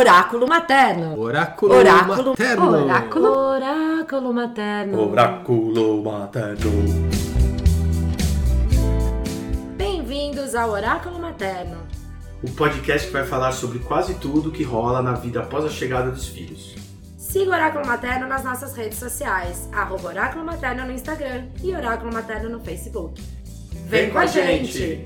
Oráculo materno. Oráculo, Oráculo materno. Oráculo, oráculo materno. Oráculo materno. Bem-vindos ao Oráculo Materno. O podcast que vai falar sobre quase tudo que rola na vida após a chegada dos filhos. Siga o Oráculo Materno nas nossas redes sociais, arroba Oráculo Materno no Instagram e Oráculo Materno no Facebook. Vem, com a gente!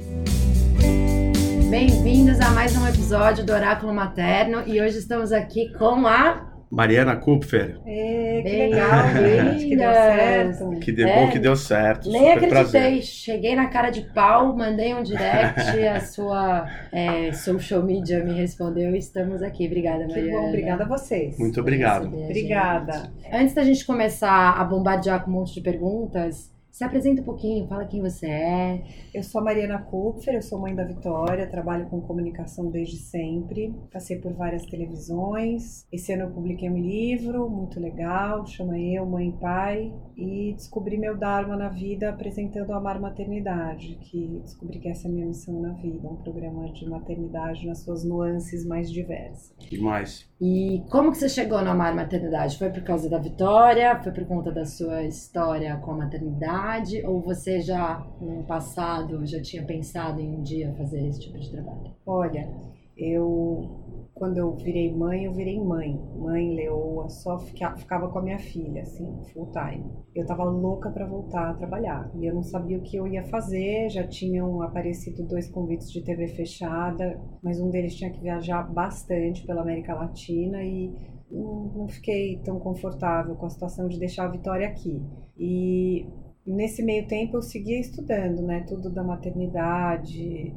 Bem-vindos a mais um episódio do Oráculo Materno e hoje estamos aqui com a Mariana Kupfer, É, que Bem, legal, gente, que deu certo. que deu É, bom que deu certo. Nem super acreditei, prazer. cheguei na cara de pau, mandei um direct, a sua é, social media me respondeu e estamos aqui. Obrigada, Que Mariana. bom, obrigada a vocês. Muito obrigado. Receber Obrigada. gente. Antes da gente começar a bombardear com um monte de perguntas, se apresenta um pouquinho, fala quem você é. Eu sou a Mariana Kupfer, eu sou mãe da Vitória, trabalho com comunicação desde sempre. Passei por várias televisões. Esse ano eu publiquei um livro muito legal, chama Eu, Mãe e Pai. E descobri meu Dharma na vida apresentando a Amar Maternidade, que descobri que essa é a minha missão na vida, um programa de maternidade nas suas nuances mais diversas. Demais. E como que você chegou no Amar Maternidade? Foi por causa da Vitória? Foi por conta da sua história com a maternidade? Ou você já, no passado, já tinha pensado em um dia fazer esse tipo de trabalho? Olha, eu quando eu virei mãe, eu virei mãe. Mãe leoa, só fica- ficava com a minha filha, assim, full time. Eu tava louca para voltar a trabalhar e eu não sabia o que eu ia fazer. Já tinham aparecido dois convites de TV fechada, mas um deles tinha que viajar bastante pela América Latina e não, não fiquei tão confortável com a situação de deixar a Vitória aqui. E Nesse meio tempo eu seguia estudando, né? Tudo da maternidade,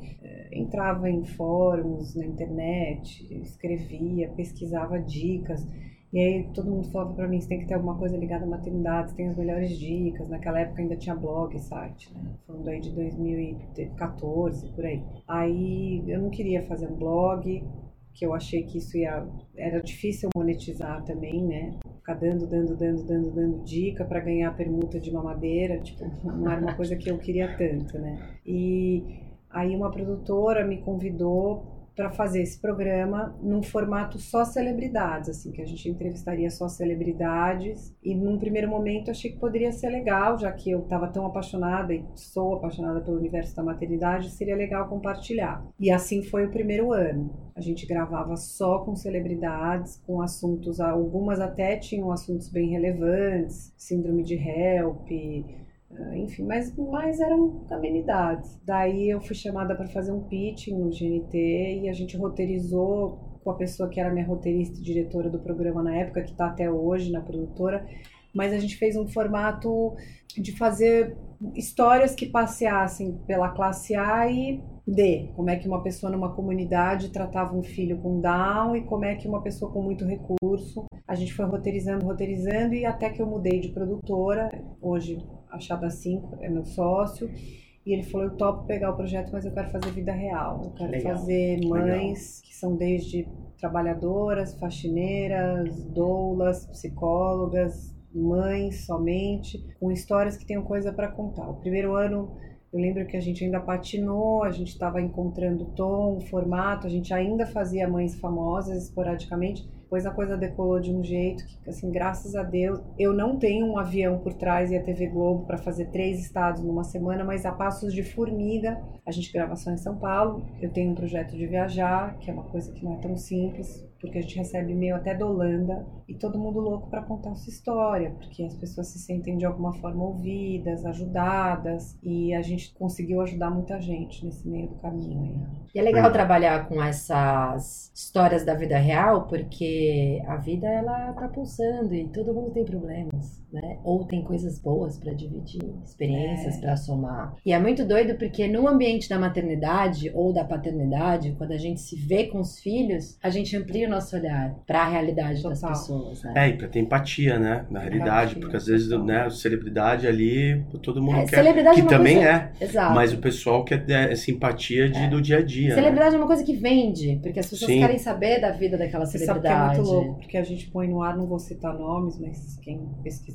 entrava em fóruns na internet, escrevia, pesquisava dicas. E aí todo mundo falava pra mim, você tem que ter alguma coisa ligada à maternidade, você tem as melhores dicas. Naquela época ainda tinha blog site, né? Falando aí de 2014, por aí. Aí eu não queria fazer um blog, que eu achei que isso ia era difícil monetizar também, né? Ficar dando, dando, dando, dando, dando dica para ganhar permuta de mamadeira, tipo, não era uma coisa que eu queria tanto, né? E aí uma produtora me convidou para fazer esse programa num formato só celebridades, assim, que a gente entrevistaria só celebridades. E num primeiro momento achei que poderia ser legal, já que eu estava tão apaixonada e sou apaixonada pelo universo da maternidade, seria legal compartilhar. E assim foi o primeiro ano. A gente gravava só com celebridades, com assuntos, algumas até tinham assuntos bem relevantes, síndrome de HELP, enfim, mas, mas eram amenidades. Daí eu fui chamada para fazer um pitching no GNT e a gente roteirizou com a pessoa que era minha roteirista e diretora do programa na época, que está até hoje na produtora, mas a gente fez um formato de fazer histórias que passeassem pela classe A e D. Como é que uma pessoa numa comunidade tratava um filho com Down e como é que uma pessoa com muito recurso. A gente foi roteirizando, roteirizando e até que eu mudei de produtora. Hoje a Chada 5 é meu sócio. E ele falou: Eu topo pegar o projeto, mas eu quero fazer vida real. Eu quero Legal. fazer mães que são desde trabalhadoras, faxineiras, doulas, psicólogas, mães somente, com histórias que tenham coisa para contar. O primeiro ano eu lembro que a gente ainda patinou, a gente estava encontrando tom, formato, a gente ainda fazia mães famosas esporadicamente. Depois a coisa decolou de um jeito que, assim, graças a Deus, eu não tenho um avião por trás e a TV Globo para fazer três estados numa semana, mas a passos de formiga. A gente grava só em São Paulo. Eu tenho um projeto de viajar, que é uma coisa que não é tão simples, porque a gente recebe e-mail até da Holanda e todo mundo louco para contar sua história, porque as pessoas se sentem de alguma forma ouvidas, ajudadas e a gente conseguiu ajudar muita gente nesse meio do caminho. E é legal Hum. trabalhar com essas histórias da vida real, porque a vida ela tá pulsando e todo mundo tem problemas, né? Ou tem coisas boas pra dividir, experiências É. pra somar. E é muito doido porque no ambiente da maternidade ou da paternidade, quando a gente se vê com os filhos, a gente amplia o nosso olhar pra realidade das Total. pessoas, né? É, e pra ter empatia, né? Na realidade, Empatia, porque às vezes, né, celebridade ali, todo mundo É, quer. celebridade Que é uma também coisa- é, Exato. mas o pessoal quer é, simpatia de, É. do dia a dia. né? Celebridade é uma coisa que vende, porque as pessoas Sim. querem saber da vida daquela Você sabe que é celebridade. muito louco, porque a gente põe no ar, não vou citar nomes, mas quem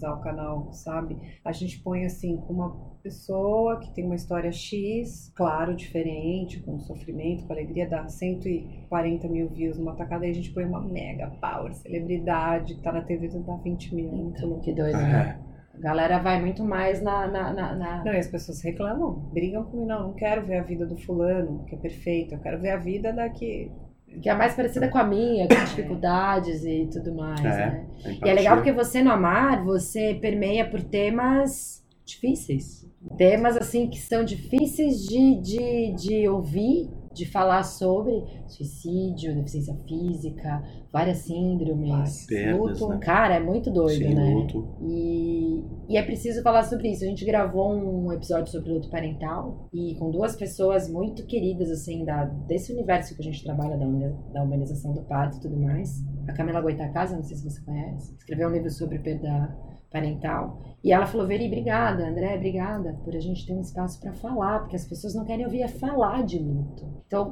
pesquisar o canal sabe, a gente põe assim, com uma pessoa que tem uma história X, claro, diferente, com sofrimento, com alegria, dá 140 mil views numa tacada, aí a gente põe uma mega power, celebridade, que tá na TV, dá 20 mil. muito Então, que doido, É. né? A galera vai muito mais na. na, na, na- Não, e as pessoas reclamam, brigam comigo, não, não quero ver a vida do fulano, que é perfeito, eu quero ver a vida daqui. Que é mais parecida com a minha, com dificuldades e tudo mais, É. né? A E é legal porque você no Amar, você permeia por temas difíceis. Temas, assim, que são difíceis de, de, de ouvir, de falar sobre suicídio, deficiência física, várias síndromes. Perdas, luto. né? Cara, é muito doido, Sim, né? luto. E, e é preciso falar sobre isso. A gente gravou um episódio sobre luto parental e com duas pessoas muito queridas, assim, da, desse universo que a gente trabalha, da, da humanização do parto e tudo mais. A Camila Goitacasa, não sei se você conhece, escreveu um livro sobre perda parental. E ela falou: Veri, obrigada, André, obrigada por a gente ter um espaço para falar, porque as pessoas não querem ouvir é falar de luto. Então,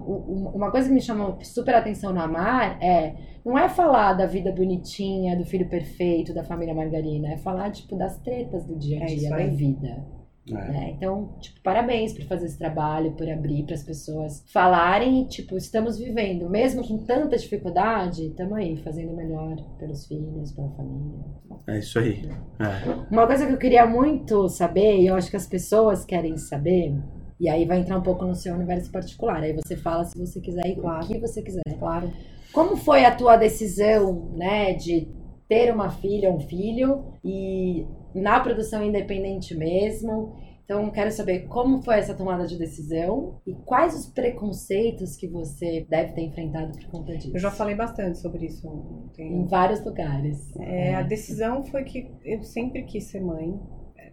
uma coisa que me chamou super atenção no Amar é não é falar da vida bonitinha, do filho perfeito, da família margarina, é falar, tipo, das tretas do dia a É dia, isso da vida. É. né? Então, tipo, parabéns por fazer esse trabalho, por abrir para as pessoas falarem, e, tipo, estamos vivendo, mesmo com tanta dificuldade, estamos aí fazendo melhor pelos filhos, pela família. É isso aí. É. Uma coisa que eu queria muito saber, e eu acho que as pessoas querem saber, e aí vai entrar um pouco no seu universo particular, aí você fala se você quiser ir Claro. o que você quiser. Claro. Como foi a tua decisão, né, de ter uma filha, um filho e na produção independente mesmo? Então, quero saber como foi essa tomada de decisão e quais os preconceitos que você deve ter enfrentado por conta disso. Eu já falei bastante sobre isso. Tem em vários lugares. É, a decisão foi que eu sempre quis ser mãe.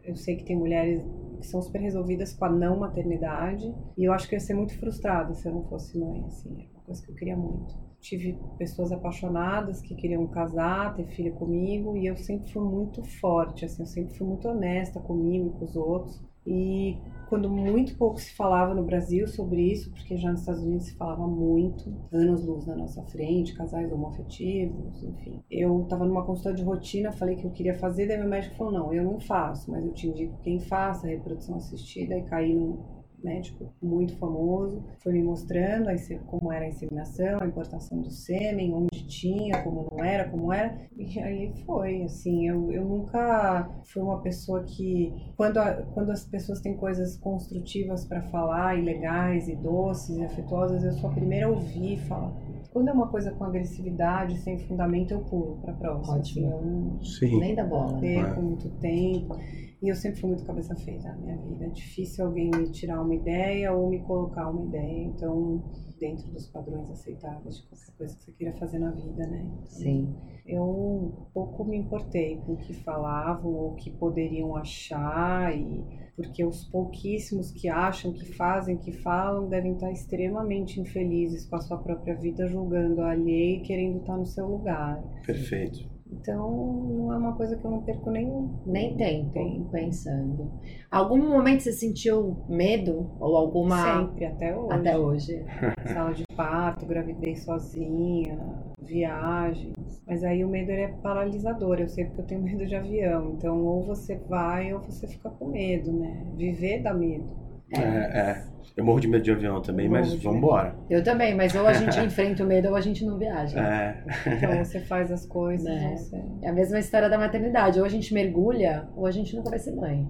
Eu sei que tem mulheres que são super resolvidas com a não maternidade. E eu acho que eu ia ser muito frustrada se eu não fosse mãe, assim. É uma coisa que eu queria muito. Tive pessoas apaixonadas que queriam casar, ter filho comigo. E eu sempre fui muito forte, assim. Eu sempre fui muito honesta comigo e com os outros. E quando muito pouco se falava no Brasil sobre isso, porque já nos Estados Unidos se falava muito, anos luz na nossa frente, casais homoafetivos, enfim. Eu estava numa consulta de rotina, falei que eu queria fazer, daí meu médico falou: não, eu não faço, mas eu te indico quem faça, reprodução assistida, e caí num médico muito famoso, foi me mostrando como era a inseminação, a importação do sêmen, onde tinha, como não era, como era, e aí foi, assim, eu, eu nunca fui uma pessoa que, quando, a- quando as pessoas têm coisas construtivas para falar, e legais, e doces, e afetuosas, eu sou a primeira a ouvir e falar. Quando é uma coisa com agressividade, sem fundamento, eu pulo para próxima. Ótimo. Assim, eu não Sim. Nem da bola. né? perco muito tempo. E eu sempre fui muito cabeça feita na minha vida. É difícil alguém me tirar uma ideia ou me colocar uma ideia. Então, dentro dos padrões aceitáveis de qualquer coisa que você queira fazer na vida, né? Então, Sim. Eu pouco me importei com o que falavam ou o que poderiam achar, e porque os pouquíssimos que acham, que fazem, que falam, devem estar extremamente infelizes com a sua própria vida, julgando a alheia e querendo estar no seu lugar. Perfeito. Então, não é uma coisa que eu não perco nenhum. Nem tempo Tempo. pensando. Algum momento você sentiu medo ou alguma Sempre, até hoje. até hoje? Sala de parto, gravidez sozinha, viagens. Mas aí o medo ele é paralisador. Eu sei porque eu tenho medo de avião. Então, ou você vai ou você fica com medo, né? Viver dá medo. É, é. Eu morro de medo de avião também, mas vamos embora. Eu também, mas ou a gente enfrenta o medo ou a gente não viaja. É. Então, você faz as coisas, Né? você... É a mesma história da maternidade. Ou a gente mergulha, ou a gente nunca vai ser mãe.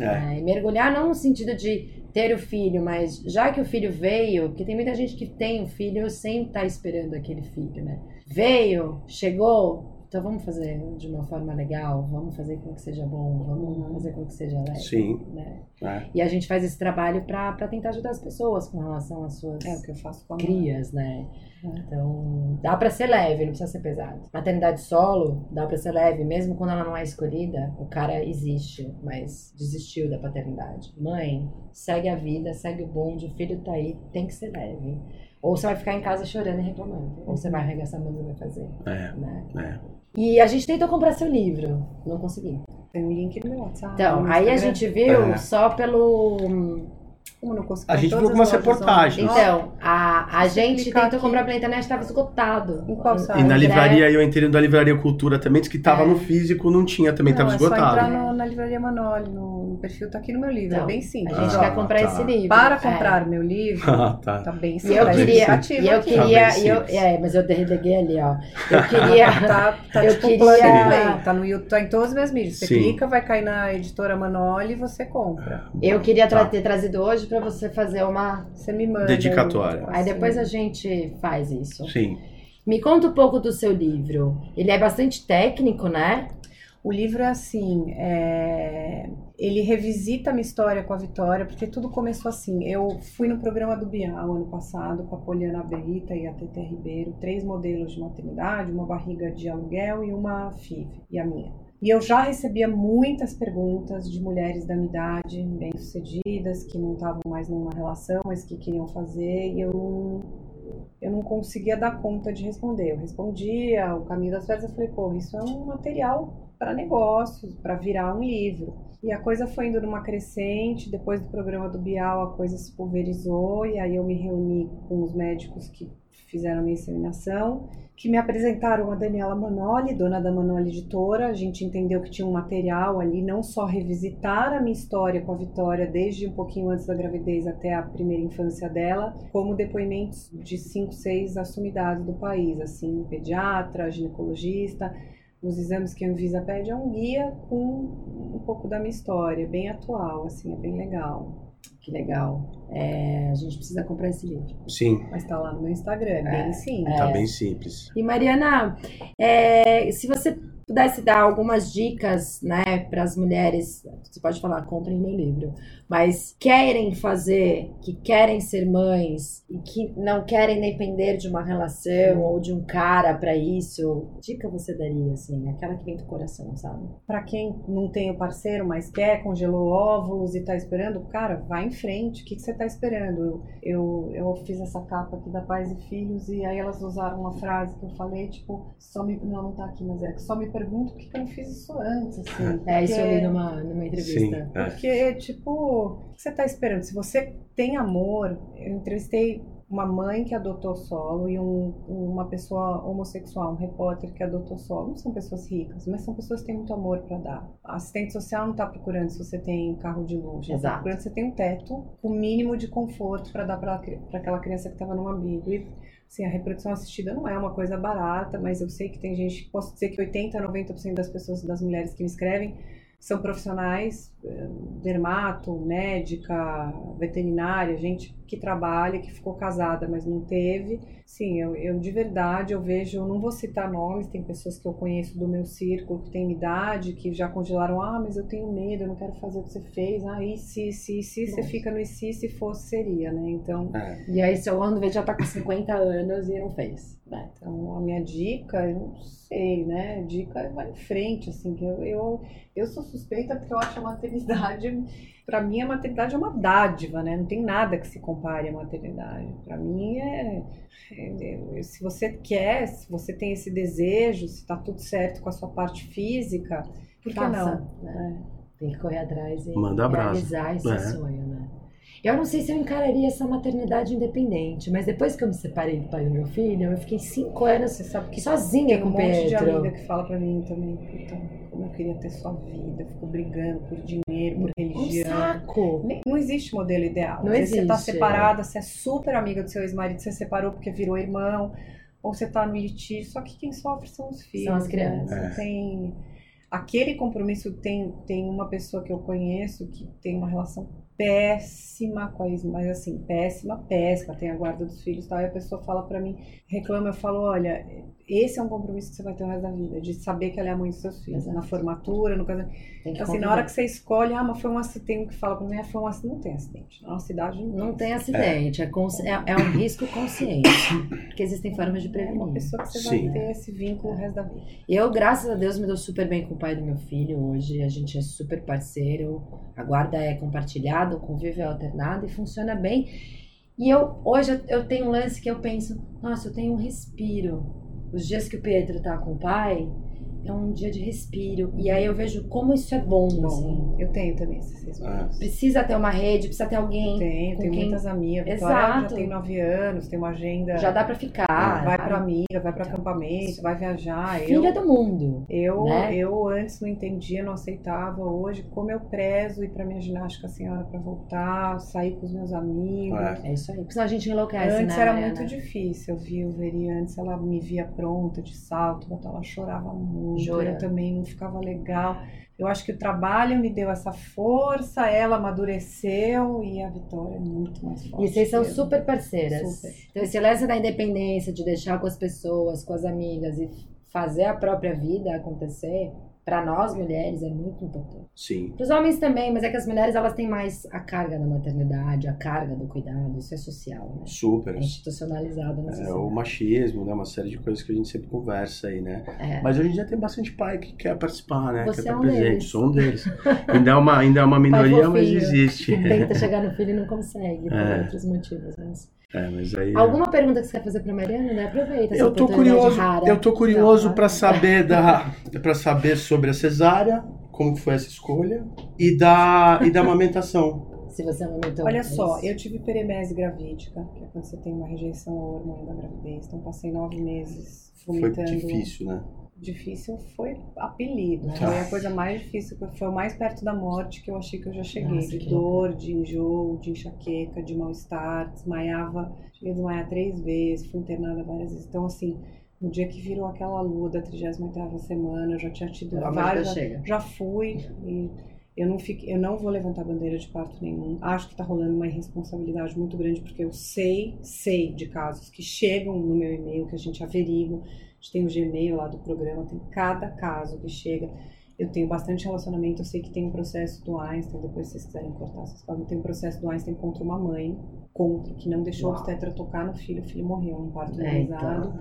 É. É, e mergulhar não no sentido de ter o filho, mas já que o filho veio, porque tem muita gente que tem o filho sem estar esperando aquele filho, né? Veio, chegou, então vamos fazer de uma forma legal, vamos fazer com que seja bom, vamos fazer com que seja leve. Sim. Né? É. E a gente faz esse trabalho para tentar ajudar as pessoas com relação às suas É o que eu faço com crias, né? É. Então, dá pra ser leve, não precisa ser pesado. Maternidade solo, dá pra ser leve, mesmo quando ela não é escolhida, o cara existe, mas desistiu da paternidade. Mãe, segue a vida, segue o bonde, o filho tá aí, tem que ser leve. Ou você vai ficar em casa chorando e reclamando, ou você vai arregaçar a mão e vai fazer, É. né? É. E a gente tentou comprar seu livro, não consegui. Tem um link no meu WhatsApp. Então, no aí a gente viu É. só pelo Como não consegui A gente todas viu algumas as reportagens. Então, a, a você gente tentou aqui- comprar pela internet, estava esgotado. Em qual site? E na André- livraria, eu entrei da livraria Cultura também, disse que tava É. no físico, não tinha, também não, tava é só esgotado. entrar no- na livraria Manoli, no, perfil, tá aqui no meu livro, Então, é bem A simples. gente Ah, quer comprar tá. esse livro. Para É. comprar meu livro, Ah, tá. tá bem E simples. eu Tá queria, e eu. Tá queria, e eu, é, mas eu derredeguei ali, ó. Eu queria, Tá, tá Eu tipo queria- tá no YouTube, tá em todos os meus mídios. Você Sim. clica, vai cair na editora Manoli e você compra. eu queria Tá. ter trazido hoje pra você fazer uma. Você me manda. Dedicatória. Aí depois a gente faz isso. Sim. Me conta um pouco do seu livro. Ele é bastante técnico, né? O livro é assim, é, ele revisita a minha história com a Vitória, porque tudo começou assim. Eu fui no programa do Bial ano passado com a Poliana Berrita e a TT Ribeiro, três modelos de maternidade, uma barriga de aluguel e uma FIV, e a minha. E eu já recebia muitas perguntas de mulheres da minha idade, bem-sucedidas, que não estavam mais numa relação, mas que queriam fazer, e eu não, eu não conseguia dar conta de responder. Eu respondia o caminho das férias, eu falei, pô, isso é um material para negócios, para virar um livro. E a coisa foi indo numa crescente, depois do programa do Bial a coisa se pulverizou, e aí eu me reuni com os médicos que fizeram minha inseminação, que me apresentaram a Daniela Manoli, dona da Manoli Editora. A gente entendeu que tinha um material ali, não só revisitar a minha história com a Vitória, desde um pouquinho antes da gravidez até a primeira infância dela, como depoimentos de cinco, seis assumidades do país, assim, pediatra, ginecologista. Os exames que a Anvisa pede é um guia com um pouco da minha história, bem atual, assim, é bem legal. Que legal. É, a gente precisa comprar esse livro. Sim. Mas tá lá no meu Instagram, é bem simples. Tá bem simples. E Mariana, é, se você pudesse dar algumas dicas, né, para as mulheres, você pode falar, comprem meu livro, mas querem fazer, que querem ser mães e que não querem depender de uma relação ou de um cara para isso, dica você daria, assim, aquela que vem do coração, sabe? Pra quem não tem o parceiro, mas quer, congelou óvulos e tá esperando, cara, vai em frente. O que, que você tá esperando? Eu, eu, eu fiz essa capa aqui da Pais e Filhos e aí elas usaram uma frase que eu falei, tipo, só me. Não, não tá aqui, mas é que só me pergunto por que, eu não fiz isso antes, assim. É, isso eu li numa, numa Sim. entrevista. é. Porque, tipo, o que você tá esperando? Se você tem amor, eu entrevistei uma mãe que adotou solo e um- uma pessoa homossexual, um repórter que adotou solo. Não são pessoas ricas, mas são pessoas que têm muito amor para dar. A assistente social não tá procurando se você tem carro de luxo, tá Exato. procurando se você tem um teto com o mínimo de conforto para dar para aquela criança que estava num abrigo. E, Assim, a reprodução assistida não é uma coisa barata, mas eu sei que tem gente, posso dizer que 80 a 90% das pessoas, das mulheres que me escrevem, são profissionais, eh, dermato, médica, veterinária, gente que trabalha, que ficou casada, mas não teve. Sim, eu, eu de verdade, eu vejo, eu não vou citar nomes, tem pessoas que eu conheço do meu círculo que têm idade, que já congelaram, ah, mas eu tenho medo, eu não quero fazer o que você fez, ah, e se, se, se, você fica no e se, se fosse, seria, né? Então, É. E aí seu André já tá com 50 anos e não fez. Né? Então, a minha dica, eu não sei, né? Dica é vai em frente, assim, que eu, eu, eu sou suspeita porque eu acho a maternidade, pra mim a maternidade é uma dádiva, né? Não tem nada que se compare à maternidade. Pra mim é, é- é- se você quer, se você tem esse desejo, se tá tudo certo com a sua parte física, por que não? né? Tem que correr atrás e Manda abraço. realizar esse É. sonho, né? Eu não sei se eu encararia essa maternidade independente, mas depois que eu me separei do pai do meu filho, eu fiquei cinco anos Você sabe que sozinha Tem com um o monte de Pedro. amiga que fala pra mim também, puta, como eu queria ter sua vida, eu fico brigando por dinheiro, por Um religião. saco. Nem- Não existe modelo ideal. Não vezes Você tá existe. separada, você é super amiga do seu ex-marido, você separou porque virou irmão, ou você tá no litígio, só que quem sofre são os filhos. as né? crianças. Você É. tem aquele compromisso tem tem uma pessoa que eu conheço que tem uma relação péssima com a mas assim, péssima, péssima, tem a guarda dos filhos e tal, e a pessoa fala pra mim, reclama, eu falo, olha, esse é um compromisso que você vai ter o resto da vida, de saber que ela é a mãe dos seus filhos, Exato. na formatura, no casamento. Que Assim, na hora que você escolhe, ah, mas foi um acidente, tem um que fala pra mim, ah, foi um acidente, não tem acidente. Na nossa cidade não, Não tem acidente, é, consci- é- é um risco consciente. Porque existem formas de É prevenir. uma pessoa que você Sim. vai ter esse vínculo o resto da vida. Eu, graças a Deus, me dou super bem com o pai do meu filho hoje. A gente é super parceiro. A guarda é compartilhada, o convívio é alternado e funciona bem. E eu hoje eu tenho um lance que eu penso, nossa, eu tenho um respiro. Os dias que o Pedro tá com o pai, é um dia de respiro. E aí eu vejo como isso é bom, assim. Eu tenho também esses seis pontos. Precisa ter uma rede, precisa ter alguém. Tenho, com tenho quem- muitas amigas. Vitória Exato. já tem nove anos, tem uma agenda. Já dá pra ficar. Vai pra amiga, vai pra acampamento, vai viajar. Eu, Filha do mundo. eu, né? eu antes não entendia, não aceitava. Hoje, como eu prezo ir pra minha ginástica sem hora pra voltar, sair com os meus amigos. É. É isso aí. Porque senão a gente enlouquece, Antes né, era Mariana? muito difícil. Eu via o Veri antes, ela me via pronta de salto, então ela chorava muito. Chorando. Eu também não ficava legal. Eu acho que o trabalho me deu essa força, ela amadureceu e a Vitória é muito mais forte. E vocês são super parceiras. Super. Então, esse lance da independência, de deixar com as pessoas, com as amigas e fazer a própria vida acontecer, pra nós mulheres é muito importante. Sim. Para os homens também, mas é que as mulheres elas têm mais a carga da maternidade, a carga do cuidado, isso é social, né? Super. É institucionalizado na É, o sociedade. machismo, né? Uma série de coisas que a gente sempre conversa aí, né? É. Mas hoje em dia tem bastante pai que quer participar, né? Você quer é estar um presente. deles. Sou um deles. ainda, é uma, ainda é uma minoria, mas existe. Tenta chegar no filho e não consegue, por É. outros motivos. Mas... É, mas aí. Alguma pergunta que você quer fazer para Mariana, né? Aproveita Eu tô curioso, rara. eu tô curioso para saber da para saber sobre a cesárea, como que foi essa escolha e da e da amamentação. Se você amamentou. Olha é só, eu tive peremese gravídica, que é quando você tem uma rejeição ao hormônio da gravidez. Então passei nove meses Foi vomitando. difícil, né? Difícil foi apelido. Tá. Foi a coisa mais difícil, foi o mais perto da morte que eu achei que eu já cheguei. Nossa, de dor, de enjoo, de enxaqueca, de mal-estar, desmaiava. Cheguei a desmaiar três vezes, fui internada várias vezes. Então, assim, no dia que virou aquela lua da 38ª semana, eu já tinha tido vários... chega. Já fui e eu não, fiquei, eu não vou levantar bandeira de parto nenhum. Acho que tá rolando uma irresponsabilidade muito grande, porque eu sei, sei de casos que chegam no meu e-mail, que a gente averigua. A gente tem o Gmail lá do programa, tem cada caso que chega. Eu tenho bastante relacionamento, eu sei que tem um processo do Einstein, depois se vocês quiserem cortar, vocês falam, tem um processo do Einstein contra uma mãe, contra, que não deixou o obstetra tocar no filho, o filho morreu num parto É, então.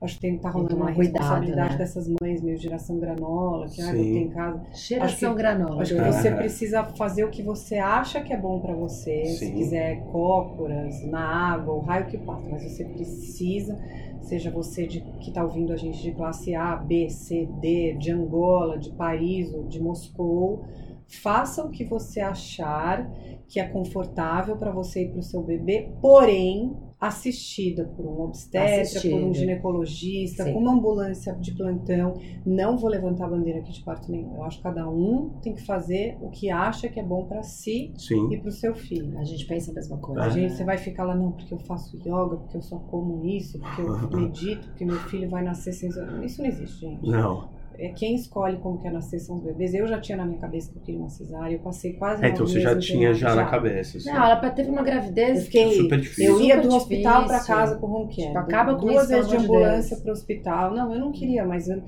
Acho que tem, tá Tem rolando uma cuidado, responsabilidade né? dessas mães, meio geração granola, que ah, eu Sim. tenho em casa. Geração Acho que- granola. Acho que você É. precisa fazer o que você acha que é bom pra você. Se Sim. quiser cócoras, na água, o raio que passa. Mas você precisa, seja você de, que está ouvindo a gente de classe A, B, C, D, de Angola, de Paris ou de Moscou, faça o que você achar que é confortável para você e para o seu bebê, porém assistida por um obstetra, por um ginecologista, Sim. com uma ambulância de plantão. Não vou levantar a bandeira aqui de parto nenhum. Eu acho que cada um tem que fazer o que acha que é bom para si Sim. e para o seu filho. A gente pensa a mesma coisa. A É. gente, você vai ficar lá, não, porque eu faço yoga, porque eu só como isso, porque eu medito, porque meu filho vai nascer sem. Isso não existe, gente. Não. É quem escolhe como quer nascer são os bebês. Eu já tinha na minha cabeça que eu queria uma cesárea, eu passei quase É, então você já tinha já na cabeça. assim. Não, ela teve uma gravidez. Eu fiquei. Super difícil. Eu ia Super do hospital para casa com home care. Tipo, acaba com Duas isso, vezes de ambulância para o hospital. Não, eu não queria, mas eu,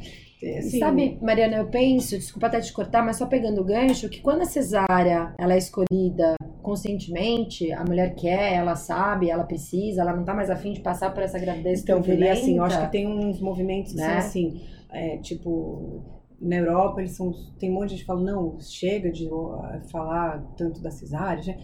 E assim, Sabe, Mariana, eu penso, desculpa até te cortar, mas só pegando o gancho, que quando a cesárea ela é escolhida conscientemente, a mulher quer, ela sabe, ela precisa, ela não tá mais afim de passar por essa gravidez Então, veria assim, eu acho que tem uns movimentos que Né? são assim, é, tipo, na Europa eles são, tem um monte de gente que fala, não, chega de falar tanto da cesárea,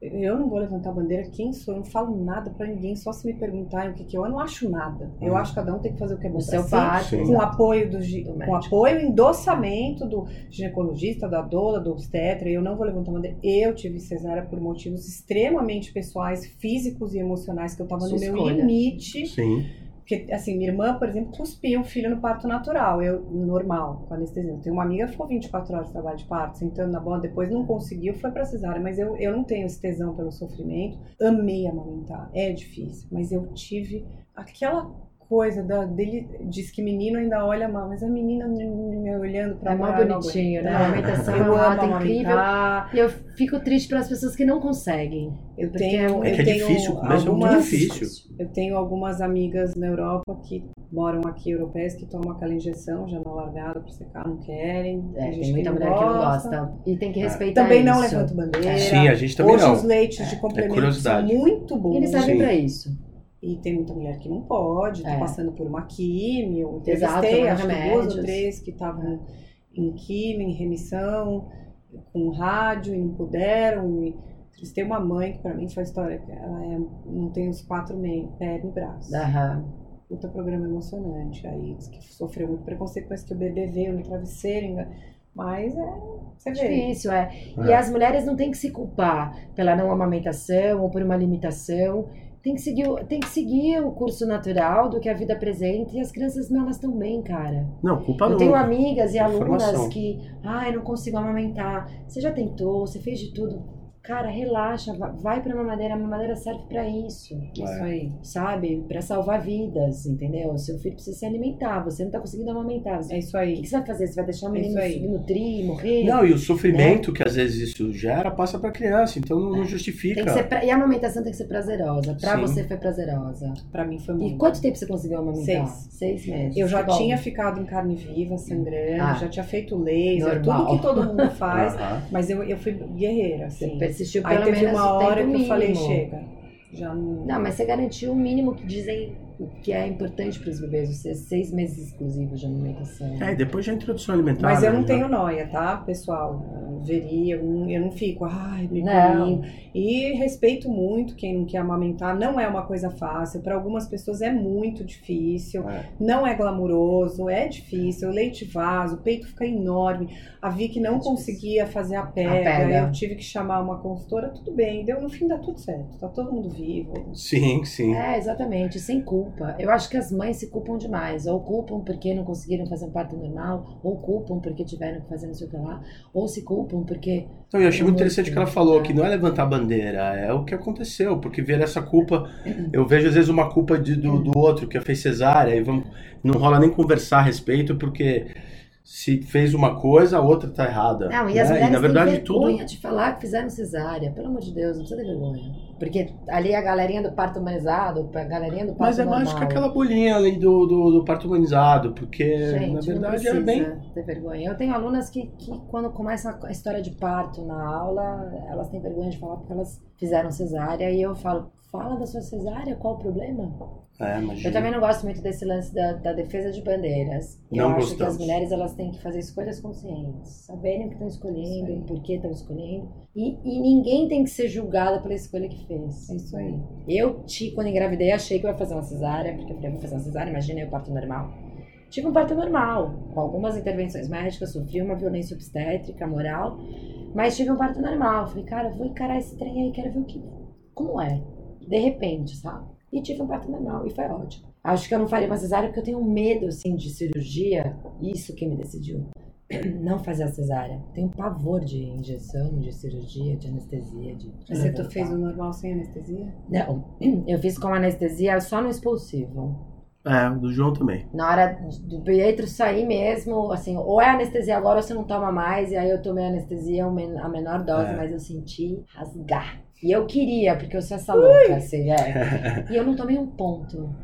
eu não vou levantar a bandeira, quem sou? Eu não falo nada pra ninguém, só se me perguntarem o que que eu, eu não acho nada. Eu Hum. acho que cada um tem que fazer o que é bom seu si, parto, Sim. com apoio do, Do com apoio e endossamento do ginecologista, da doula, do obstetra, eu não vou levantar a bandeira. Eu tive cesárea por motivos extremamente pessoais, físicos e emocionais, que eu tava Sua no meu escolha. limite. Sim. Porque, assim, minha irmã, por exemplo, cuspiu o filho no parto natural, eu, normal, com anestesia. Tem uma amiga que ficou 24 horas de trabalho de parto, sentando na bola, depois não conseguiu, foi pra cesárea. Mas eu, eu não tenho esse tesão pelo sofrimento. Amei amamentar, é difícil. Mas eu tive aquela coisa da, dele, diz que menino ainda olha mal, mas a menina me, olhando pra É não bonitinho, né? A amamentação é eu amo rota incrível. E eu fico triste pelas pessoas que não conseguem. Eu Porque tenho, É eu que é tenho difícil, o começo é muito algumas, difícil. Eu tenho algumas amigas na Europa que moram aqui, europeias, que tomam aquela injeção já na largada pra secar, não querem. É, gente tem muita que mulher que não gosta. E tem que É. respeitar Também não isso. levanto bandeira. Sim, a gente também Hoje não. os leites de complemento são muito bons. Eles servem pra isso. E tem muita mulher que não pode, tá É. passando por uma químio. Exato, Entrevistei, acho que duas ou três que estavam em químio, em remissão, com rádio e não puderam. E entrevistei uma mãe que pra mim foi história, que ela é, não tem os quatro meios, perna e braço. Aham. puta programa emocionante. Aí diz que sofreu muito preconceito, mas que o bebê veio no travesseiro. Mas é. Você vê. Difícil, é. E É. as mulheres não têm que se culpar pela não amamentação ou por uma limitação. Tem que, seguir, o- tem que seguir o curso natural do que a vida apresenta e as crianças elas estão bem, cara. Não, culpa Eu não. tenho amigas e alunas Informação. que, ai, não consigo amamentar. Você já tentou, você fez de tudo. Cara, relaxa, va- vai pra mamadeira, a mamadeira serve pra isso. Isso É. aí. Sabe? Pra salvar vidas, entendeu? Seu filho precisa se alimentar, você não tá conseguindo amamentar. Você- É isso O que aí. que você vai fazer? Você vai deixar o É menino isso aí. se nutrir, morrer? Não, e o sofrimento que às vezes isso gera passa pra criança, então não, não justifica. Tem que ser pra- E a amamentação tem que ser prazerosa. Pra Sim. você foi prazerosa. Pra mim foi E muito. quanto tempo você conseguiu amamentar? Seis. Seis meses. Eu já Que bom. tinha ficado em carne viva, sangrando, Ah. já tinha feito laser, Normal. tudo que todo mundo faz. Mas eu, eu fui guerreira, Você assim. persistiu Aí pelo teve menos uma hora que eu falei, chega. Já não. Não, mas você garantiu o mínimo que dizem que é importante para os bebês, os seis meses exclusivos de alimentação. É, e depois já introdução alimentar. Mas eu né, não já- tenho noia, tá, pessoal? Eu veria, eu não, eu não fico, ai, me Não. E respeito muito quem não quer amamentar. Não é uma coisa fácil. Para algumas pessoas é muito difícil. É. Não é glamuroso, é difícil. O leite vaso, o peito fica enorme. A Vicky não É conseguia fazer a pega, pega. Eu tive que chamar uma consultora. Tudo bem, deu. No fim dá tudo certo. Tá todo mundo vivo. Sim, sim. É, exatamente, sem culpa. Eu acho que as mães se culpam demais. Ou culpam porque não conseguiram fazer um parto normal, ou culpam porque tiveram que fazer não sei o que lá, ou se culpam porque. Então, eu achei muito interessante o que ela falou, que não é levantar a bandeira, é o que aconteceu, porque ver essa culpa, eu vejo às vezes uma culpa de- do, do outro, que fez cesárea, e vamos, não rola nem conversar a respeito, porque se fez uma coisa, a outra tá errada. Não, e né? as mulheres na verdade têm tudo. vergonha de falar que fizeram cesárea. Pelo amor de Deus, não precisa ter vergonha. Porque ali a galerinha do parto humanizado, a galerinha do parto Mas é normal. mais que aquela bolinha ali do, do, do parto humanizado, porque Gente, na verdade não precisa bem. ter vergonha. Eu tenho alunas que, que quando começa a história de parto na aula, elas têm vergonha de falar porque elas fizeram cesárea e eu falo, fala da sua cesárea, qual o problema? É. Eu também não gosto muito desse lance da, da defesa de bandeiras. Eu Não acho que gostamos. as mulheres elas têm que fazer escolhas conscientes, saberem o que estão escolhendo, e por que estão escolhendo. E, e ninguém tem que ser julgada pela escolha que fez. É isso aí. Eu, ti- quando engravidei, achei que eu ia fazer uma cesárea, porque eu falei, eu vou fazer uma cesárea, imagina eu parto normal. Tive um parto normal, com algumas intervenções médicas, sofri uma violência obstétrica, moral, mas tive um parto normal. Falei, cara, vou encarar esse trem aí, quero ver o que, como é. De repente, sabe? E tive um parto normal, e foi ótimo. Acho que eu não faria uma cesárea porque eu tenho medo, assim, de cirurgia, isso que me decidiu. Não fazer a cesárea. Tenho pavor de injeção, de cirurgia, de anestesia, de... Mas você tu fez o normal sem anestesia? Não, eu fiz com anestesia só no expulsivo. É, o do João também. Na hora do Pietro sair mesmo, assim, ou é anestesia agora ou você não toma mais, e aí eu tomei anestesia a menor dose, É. mas eu senti rasgar. E eu queria, porque eu sou essa louca, assim, é. E eu não tomei um ponto,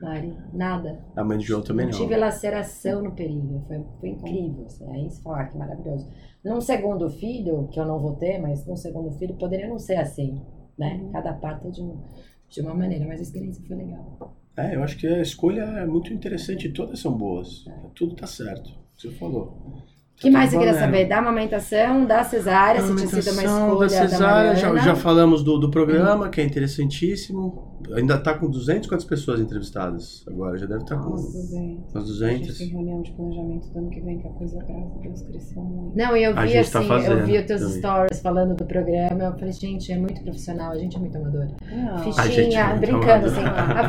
Mari, nada. A mãe do João também não não. tive laceração no períneo, foi, foi incrível, assim, aí você fala, ah, que maravilhoso. Num segundo filho, que eu não vou ter, mas num segundo filho poderia não ser assim, né? Uhum. Cada parto é de, um, de uma maneira, mas a experiência foi legal. É, eu acho que a escolha é muito interessante todas são boas. Tudo tá certo. Você falou. O que mais Tá você queria saber? Da amamentação, da cesárea, se tinha sido uma Amamentação escolha da cesárea, da já, já falamos do, do programa, que é interessantíssimo. Ainda tá com 200 quantas pessoas entrevistadas agora? Já deve estar com Nossa, gente. umas A gente 200. tem reunião de planejamento do ano que vem, que a coisa, graças a Deus, cresceu muito. Não, e eu vi tá assim, fazendo eu vi os teus também. stories falando do programa, eu falei, gente, é muito profissional, a gente é muito amador. Não, A gente é Fichinha, muito brincando amador. assim,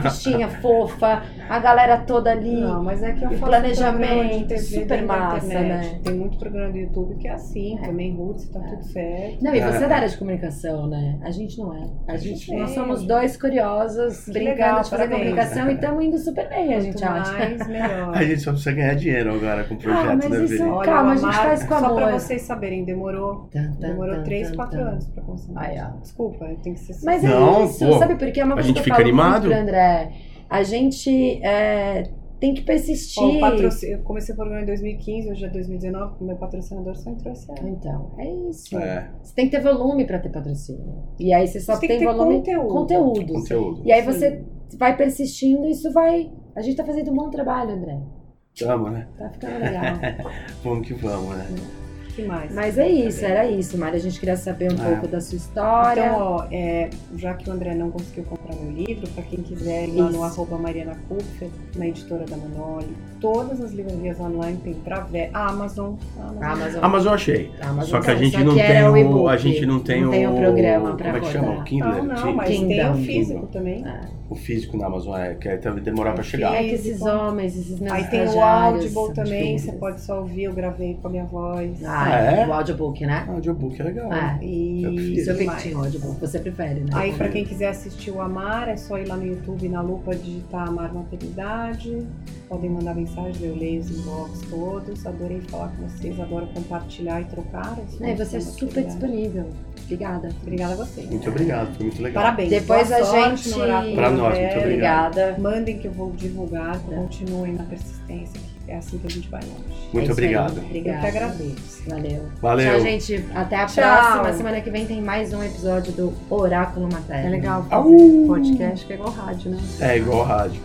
a fichinha fofa, a galera toda ali. não, mas é que eu faço planejamento, super massa, internet. né? Tem muito programa do YouTube que é assim, também Roots, tá tudo certo. Não, e você É. é da área de comunicação, né? A gente não é. A gente, nós é. somos dois curiosos Que brincando legal, de fazer parabéns. comunicação e estamos indo super bem, a gente Quanto acha. mais, melhor. A gente só precisa ganhar dinheiro agora com o projeto Ah, mas da isso- Veri. Olha, Calma, o a gente faz com Só amor. pra vocês saberem, demorou, Tan, tan, demorou tan, 3, tan, 4 tan. anos pra conseguir. Ai, ó. Desculpa, tem que ser. Mas é Não, isso, pô, sabe? Porque é uma a coisa gente que eu fica falo animado. muito André. A gente é, tem que persistir. Patrocínio, eu comecei o programa em 2015, hoje é 2019, meu patrocinador só entrou esse ano. Então, é isso. É, Você tem que ter volume pra ter patrocínio. E aí você só Você tem tem, que ter volume conteúdo. conteúdo. conteúdo. E aí Sim. você vai persistindo e isso vai. A gente tá fazendo um bom trabalho, André. Vamos, né? Tá ficando legal. Vamos que vamos, né? Que mais? Mas é isso, era isso, Mari. A gente queria saber um É. pouco da sua história. Então, ó, é, já que o André não conseguiu comprar meu livro, para quem quiser ir lá no arroba Mariana Kupfer, na editora da Manoli, todas as livrarias online tem pra ver. A Amazon. a Amazon. Amazon. Achei. Amazon Só que a gente só não que tem o, a gente não tem Não o tem o programa pra como é que chama? O Kindle. Não, não, mas tem Kindle. o físico também. É. O físico na Amazon é que deve demorar pra É chegar. É que esses homens, esses meus Aí tem o Audible também, você pode só ouvir, eu gravei com a minha voz. Ah, Ah, é? o audiobook, né? Ah, audiobook é legal. É. E Eu. Isso eu vi que tinha audiobook. Você prefere, né? Aí, pra quem quiser assistir o Amar, é só ir lá no YouTube, na lupa, digitar Amar Maternidade. Podem mandar mensagens, eu leio os inbox todos. Adorei falar com vocês, adoro compartilhar e trocar. e você é super disponível. Obrigada. Obrigada a vocês. Muito obrigado, foi muito legal. Parabéns. Depois Boa a sorte gente- da nós, muito obrigado. Obrigada. Mandem que eu vou divulgar, Tá. continuem na persistência, é assim que a gente vai longe. É Muito aí. obrigado. Obrigada. Eu que agradeço. Valeu. Valeu. Tchau, gente. Até a Tchau. próxima. Semana que vem tem mais um episódio do Oráculo Materno. É legal fazer Au! podcast que é igual rádio, né? É igual rádio.